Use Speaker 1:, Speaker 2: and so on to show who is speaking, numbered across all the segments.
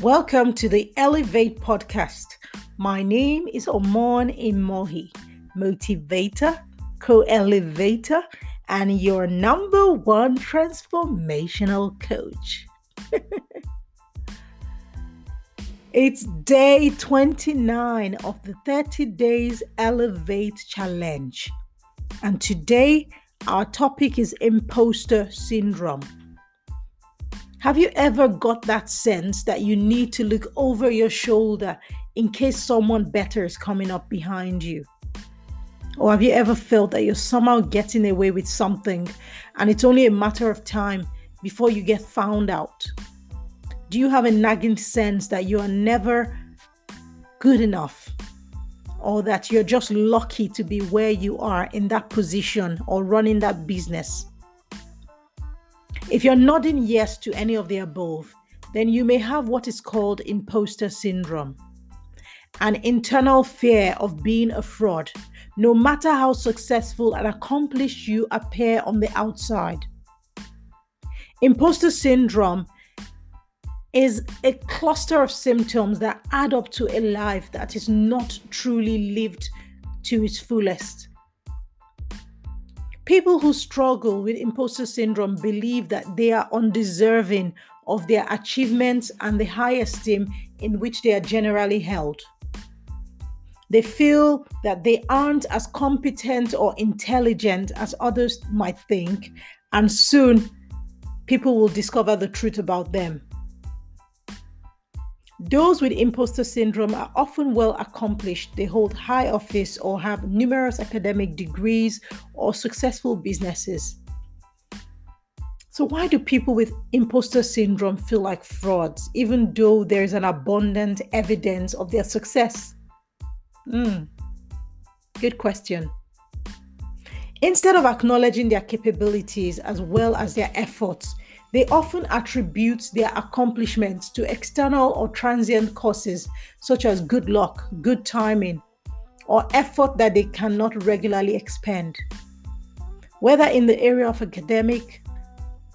Speaker 1: Welcome to the Elevate podcast. My name is Omon Imohi, motivator, co elevator, and your number one transformational coach. it's day 29 of the 30 Days Elevate Challenge. And today, our topic is imposter syndrome. Have you ever got that sense that you need to look over your shoulder in case someone better is coming up behind you? Or have you ever felt that you're somehow getting away with something and it's only a matter of time before you get found out? Do you have a nagging sense that you are never good enough? Or that you're just lucky to be where you are in that position or running that business? If you're nodding yes to any of the above, then you may have what is called imposter syndrome an internal fear of being a fraud, no matter how successful and accomplished you appear on the outside. Imposter syndrome is a cluster of symptoms that add up to a life that is not truly lived to its fullest. People who struggle with imposter syndrome believe that they are undeserving of their achievements and the high esteem in which they are generally held. They feel that they aren't as competent or intelligent as others might think, and soon people will discover the truth about them. Those with imposter syndrome are often well accomplished. They hold high office or have numerous academic degrees or successful businesses. So, why do people with imposter syndrome feel like frauds, even though there is an abundant evidence of their success? Hmm, good question. Instead of acknowledging their capabilities as well as their efforts, they often attribute their accomplishments to external or transient causes such as good luck, good timing, or effort that they cannot regularly expend. Whether in the area of academic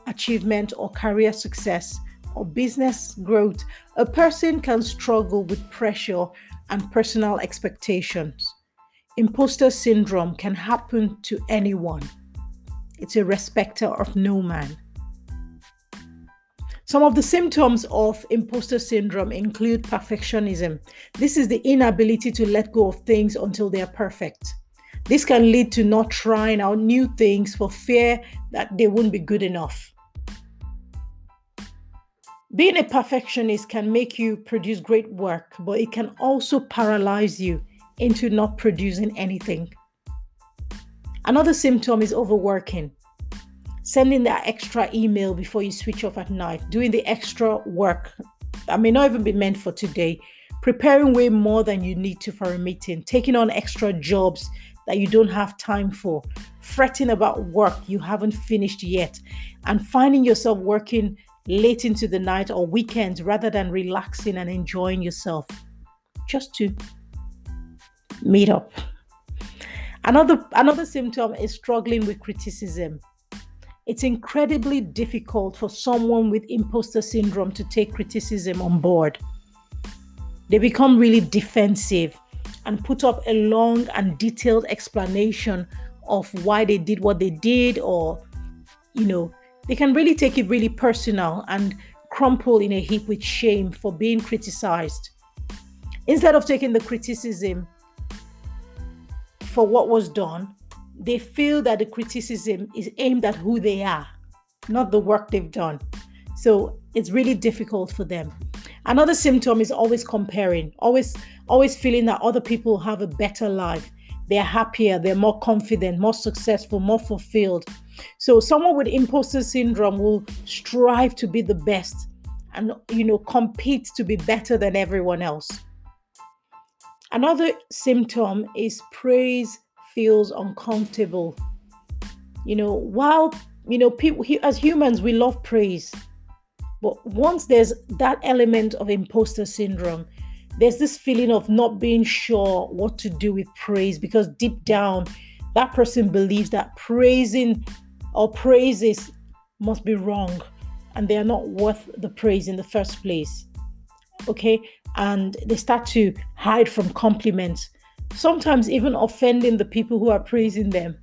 Speaker 1: achievement or career success or business growth, a person can struggle with pressure and personal expectations. Imposter syndrome can happen to anyone. It's a respecter of no man. Some of the symptoms of imposter syndrome include perfectionism. This is the inability to let go of things until they are perfect. This can lead to not trying out new things for fear that they won't be good enough. Being a perfectionist can make you produce great work, but it can also paralyze you into not producing anything. Another symptom is overworking sending that extra email before you switch off at night, doing the extra work that may not even be meant for today, preparing way more than you need to for a meeting, taking on extra jobs that you don't have time for, fretting about work you haven't finished yet, and finding yourself working late into the night or weekends rather than relaxing and enjoying yourself just to meet up. Another another symptom is struggling with criticism. It's incredibly difficult for someone with imposter syndrome to take criticism on board. They become really defensive and put up a long and detailed explanation of why they did what they did, or, you know, they can really take it really personal and crumple in a heap with shame for being criticized. Instead of taking the criticism for what was done, they feel that the criticism is aimed at who they are, not the work they've done. So it's really difficult for them. Another symptom is always comparing, always always feeling that other people have a better life. They're happier, they're more confident, more successful, more fulfilled. So someone with imposter syndrome will strive to be the best and you know compete to be better than everyone else. Another symptom is praise feels uncomfortable. You know, while, you know, people, as humans, we love praise. But once there's that element of imposter syndrome, there's this feeling of not being sure what to do with praise because deep down, that person believes that praising or praises must be wrong and they are not worth the praise in the first place. okay, and they start to hide from compliments, sometimes even offending the people who are praising them.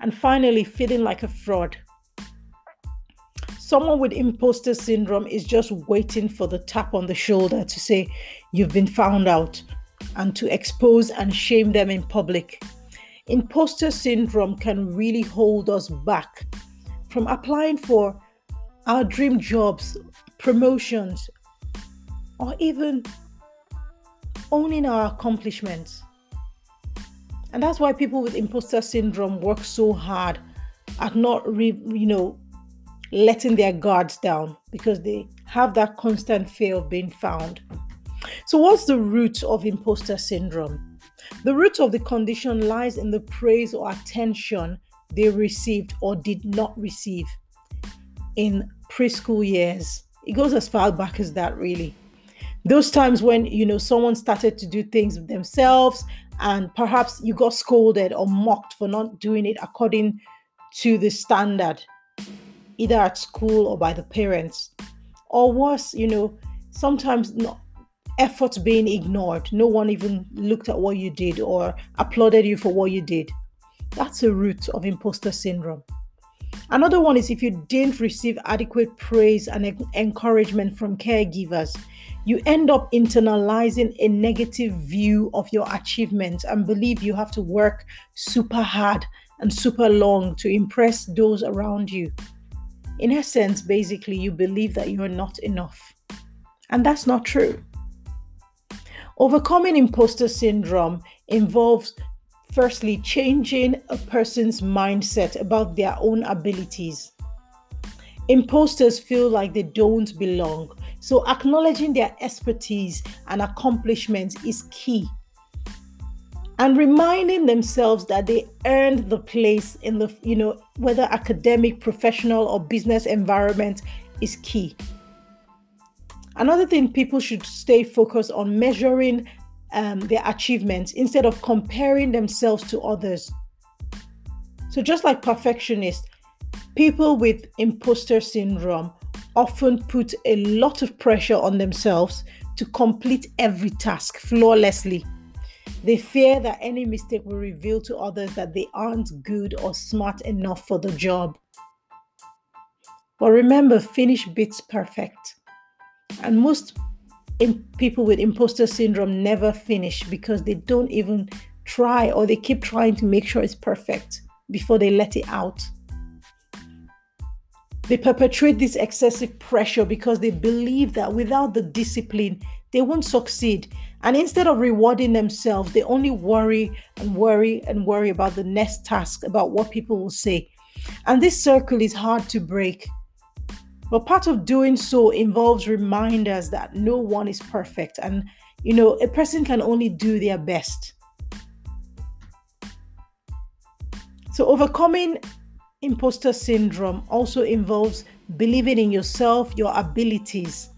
Speaker 1: And finally, feeling like a fraud. Someone with imposter syndrome is just waiting for the tap on the shoulder to say, You've been found out, and to expose and shame them in public. Imposter syndrome can really hold us back from applying for our dream jobs, promotions, or even owning our accomplishments. And that's why people with imposter syndrome work so hard at not, re, you know, letting their guards down because they have that constant fear of being found. So, what's the root of imposter syndrome? The root of the condition lies in the praise or attention they received or did not receive in preschool years. It goes as far back as that, really. Those times when you know someone started to do things themselves and perhaps you got scolded or mocked for not doing it according to the standard either at school or by the parents. Or worse, you know, sometimes not efforts being ignored. No one even looked at what you did or applauded you for what you did. That's a root of imposter syndrome. Another one is if you didn't receive adequate praise and encouragement from caregivers, you end up internalizing a negative view of your achievements and believe you have to work super hard and super long to impress those around you in essence, basically, you believe that you're not enough. And that's not true. Overcoming imposter syndrome involves firstly changing a person's mindset about their own abilities. Imposters feel like they don't belong, so acknowledging their expertise and accomplishments is key. And reminding themselves that they earned the place in the you know whether academic professional or business environment is key. Another thing people should stay focused on measuring um, their achievements instead of comparing themselves to others. So just like perfectionists people with imposter syndrome often put a lot of pressure on themselves to complete every task flawlessly they fear that any mistake will reveal to others that they aren't good or smart enough for the job. But remember, finish beats perfect. And most people with imposter syndrome never finish because they don't even try or they keep trying to make sure it's perfect before they let it out. They perpetuate this excessive pressure because they believe that without the discipline, they won't succeed. And instead of rewarding themselves, they only worry and worry and worry about the next task, about what people will say. And this circle is hard to break. But part of doing so involves reminders that no one is perfect and you know, a person can only do their best. So, overcoming imposter syndrome also involves believing in yourself, your abilities,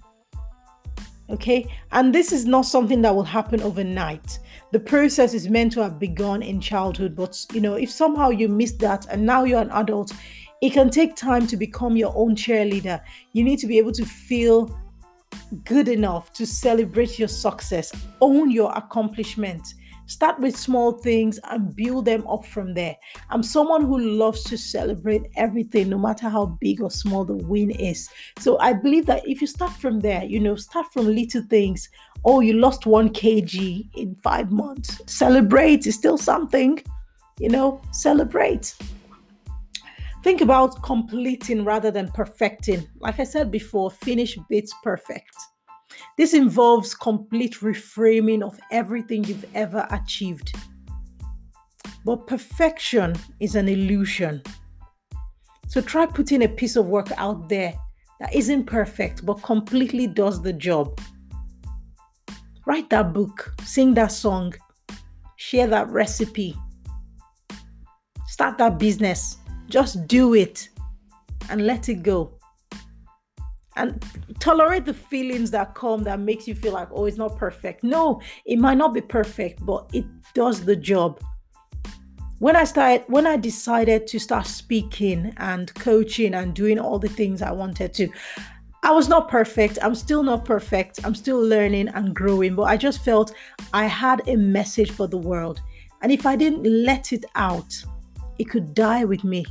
Speaker 1: Okay, and this is not something that will happen overnight. The process is meant to have begun in childhood, but you know, if somehow you missed that and now you're an adult, it can take time to become your own cheerleader. You need to be able to feel good enough to celebrate your success, own your accomplishment, Start with small things and build them up from there. I'm someone who loves to celebrate everything, no matter how big or small the win is. So I believe that if you start from there, you know, start from little things. Oh, you lost one kg in five months. Celebrate, it's still something, you know, celebrate. Think about completing rather than perfecting. Like I said before, finish beats perfect. This involves complete reframing of everything you've ever achieved. But perfection is an illusion. So try putting a piece of work out there that isn't perfect but completely does the job. Write that book, sing that song, share that recipe, start that business. Just do it and let it go and tolerate the feelings that come that makes you feel like oh it's not perfect no it might not be perfect but it does the job when i started when i decided to start speaking and coaching and doing all the things i wanted to I was not perfect. I'm still not perfect. I'm still learning and growing, but I just felt I had a message for the world. And if I didn't let it out, it could die with me.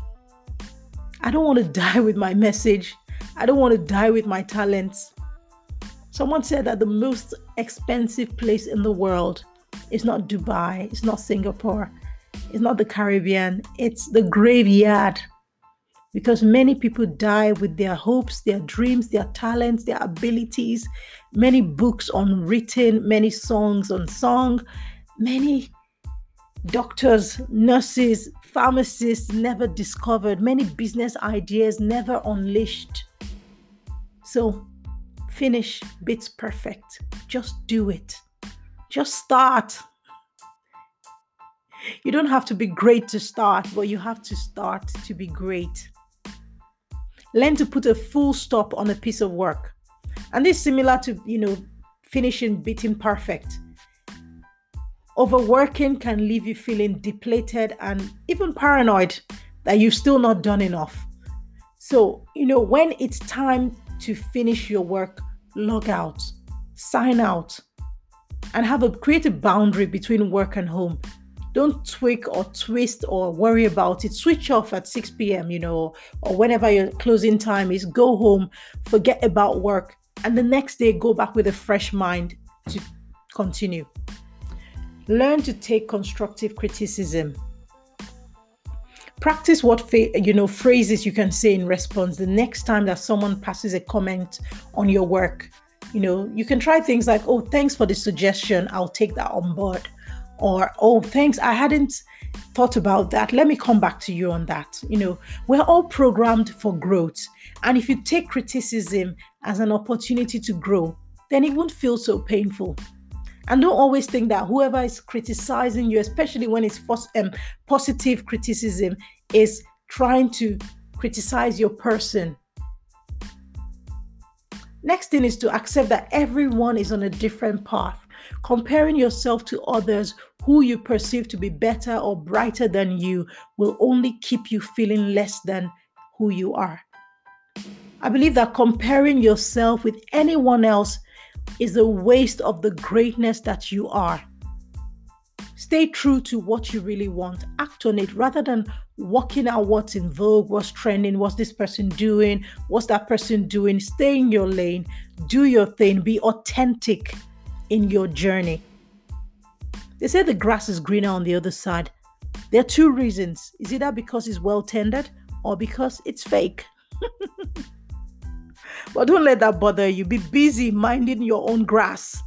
Speaker 1: I don't want to die with my message. I don't want to die with my talents. Someone said that the most expensive place in the world is not Dubai, it's not Singapore, it's not the Caribbean, it's the graveyard because many people die with their hopes, their dreams, their talents, their abilities, many books unwritten, many songs unsung, many doctors, nurses, pharmacists never discovered, many business ideas never unleashed. So, finish bits perfect. Just do it. Just start. You don't have to be great to start, but you have to start to be great. Learn to put a full stop on a piece of work. And this is similar to, you know, finishing beating perfect. Overworking can leave you feeling depleted and even paranoid that you've still not done enough. So, you know, when it's time to finish your work, log out, sign out, and have a create a boundary between work and home don't tweak or twist or worry about it. Switch off at 6 p.m., you know, or whenever your closing time is. Go home, forget about work, and the next day go back with a fresh mind to continue. Learn to take constructive criticism. Practice what you know phrases you can say in response the next time that someone passes a comment on your work. You know, you can try things like, "Oh, thanks for the suggestion. I'll take that on board." or oh thanks i hadn't thought about that let me come back to you on that you know we're all programmed for growth and if you take criticism as an opportunity to grow then it won't feel so painful and don't always think that whoever is criticizing you especially when it's um, positive criticism is trying to criticize your person next thing is to accept that everyone is on a different path Comparing yourself to others who you perceive to be better or brighter than you will only keep you feeling less than who you are. I believe that comparing yourself with anyone else is a waste of the greatness that you are. Stay true to what you really want. Act on it rather than working out what's in vogue, what's trending, what's this person doing, what's that person doing. Stay in your lane, do your thing, be authentic in your journey. They say the grass is greener on the other side. There are two reasons. Is either because it's well tended or because it's fake. but don't let that bother you. Be busy minding your own grass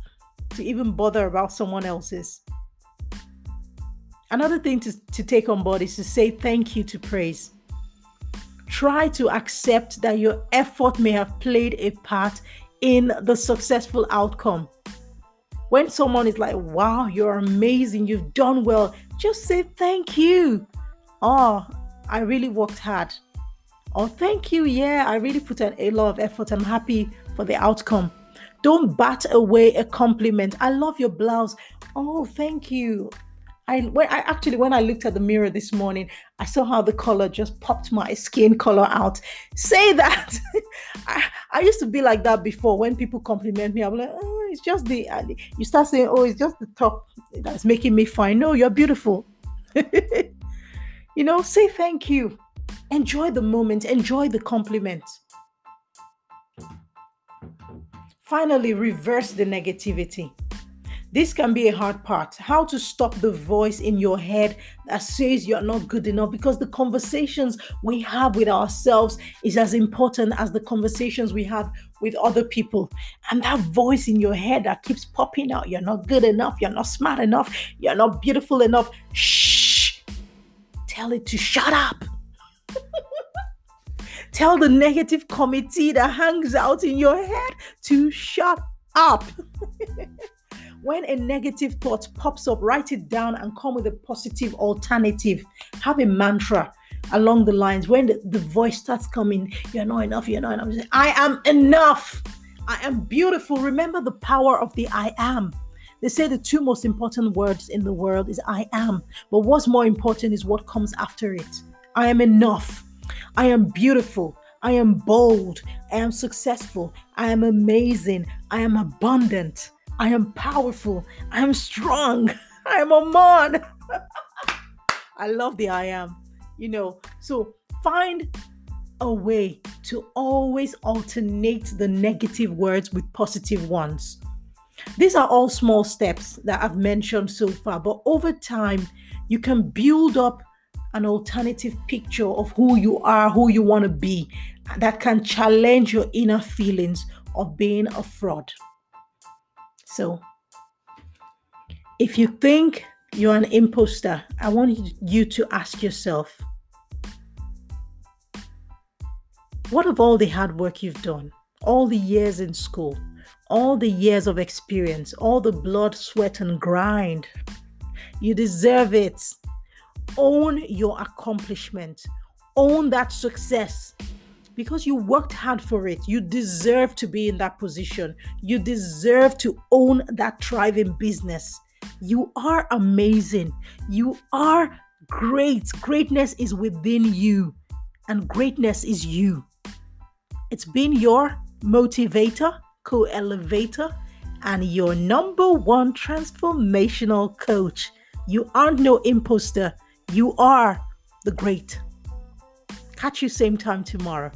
Speaker 1: to even bother about someone else's. Another thing to, to take on board is to say thank you to praise. Try to accept that your effort may have played a part in the successful outcome. When someone is like, wow, you're amazing, you've done well, just say thank you. Oh, I really worked hard. Oh, thank you. Yeah, I really put a lot of effort. I'm happy for the outcome. Don't bat away a compliment. I love your blouse. Oh, thank you. I when I actually when I looked at the mirror this morning, I saw how the color just popped my skin color out. Say that. I, I used to be like that before. When people compliment me, I'm like, oh, it's just the. Uh, you start saying, oh, it's just the top that's making me fine. No, you're beautiful. you know, say thank you. Enjoy the moment. Enjoy the compliment. Finally, reverse the negativity. This can be a hard part. How to stop the voice in your head that says you're not good enough because the conversations we have with ourselves is as important as the conversations we have with other people. And that voice in your head that keeps popping out you're not good enough, you're not smart enough, you're not beautiful enough. Shh. Tell it to shut up. Tell the negative committee that hangs out in your head to shut up. when a negative thought pops up, write it down and come with a positive alternative. Have a mantra along the lines when the, the voice starts coming, you're not enough, you're not enough. I am enough. I am beautiful. Remember the power of the I am. They say the two most important words in the world is I am, but what's more important is what comes after it. I am enough. I am beautiful. I am bold. I am successful. I am amazing. I am abundant. I am powerful. I am strong. I am a man. I love the I am. You know, so find a way to always alternate the negative words with positive ones. These are all small steps that I've mentioned so far, but over time, you can build up an alternative picture of who you are, who you want to be, that can challenge your inner feelings of being a fraud. So, if you think you're an imposter, I want you to ask yourself what of all the hard work you've done, all the years in school, all the years of experience, all the blood, sweat, and grind? You deserve it. Own your accomplishment, own that success because you worked hard for it. You deserve to be in that position. You deserve to own that thriving business. You are amazing. You are great. Greatness is within you, and greatness is you. It's been your motivator, co elevator, and your number one transformational coach. You aren't no imposter. You are the great. Catch you same time tomorrow.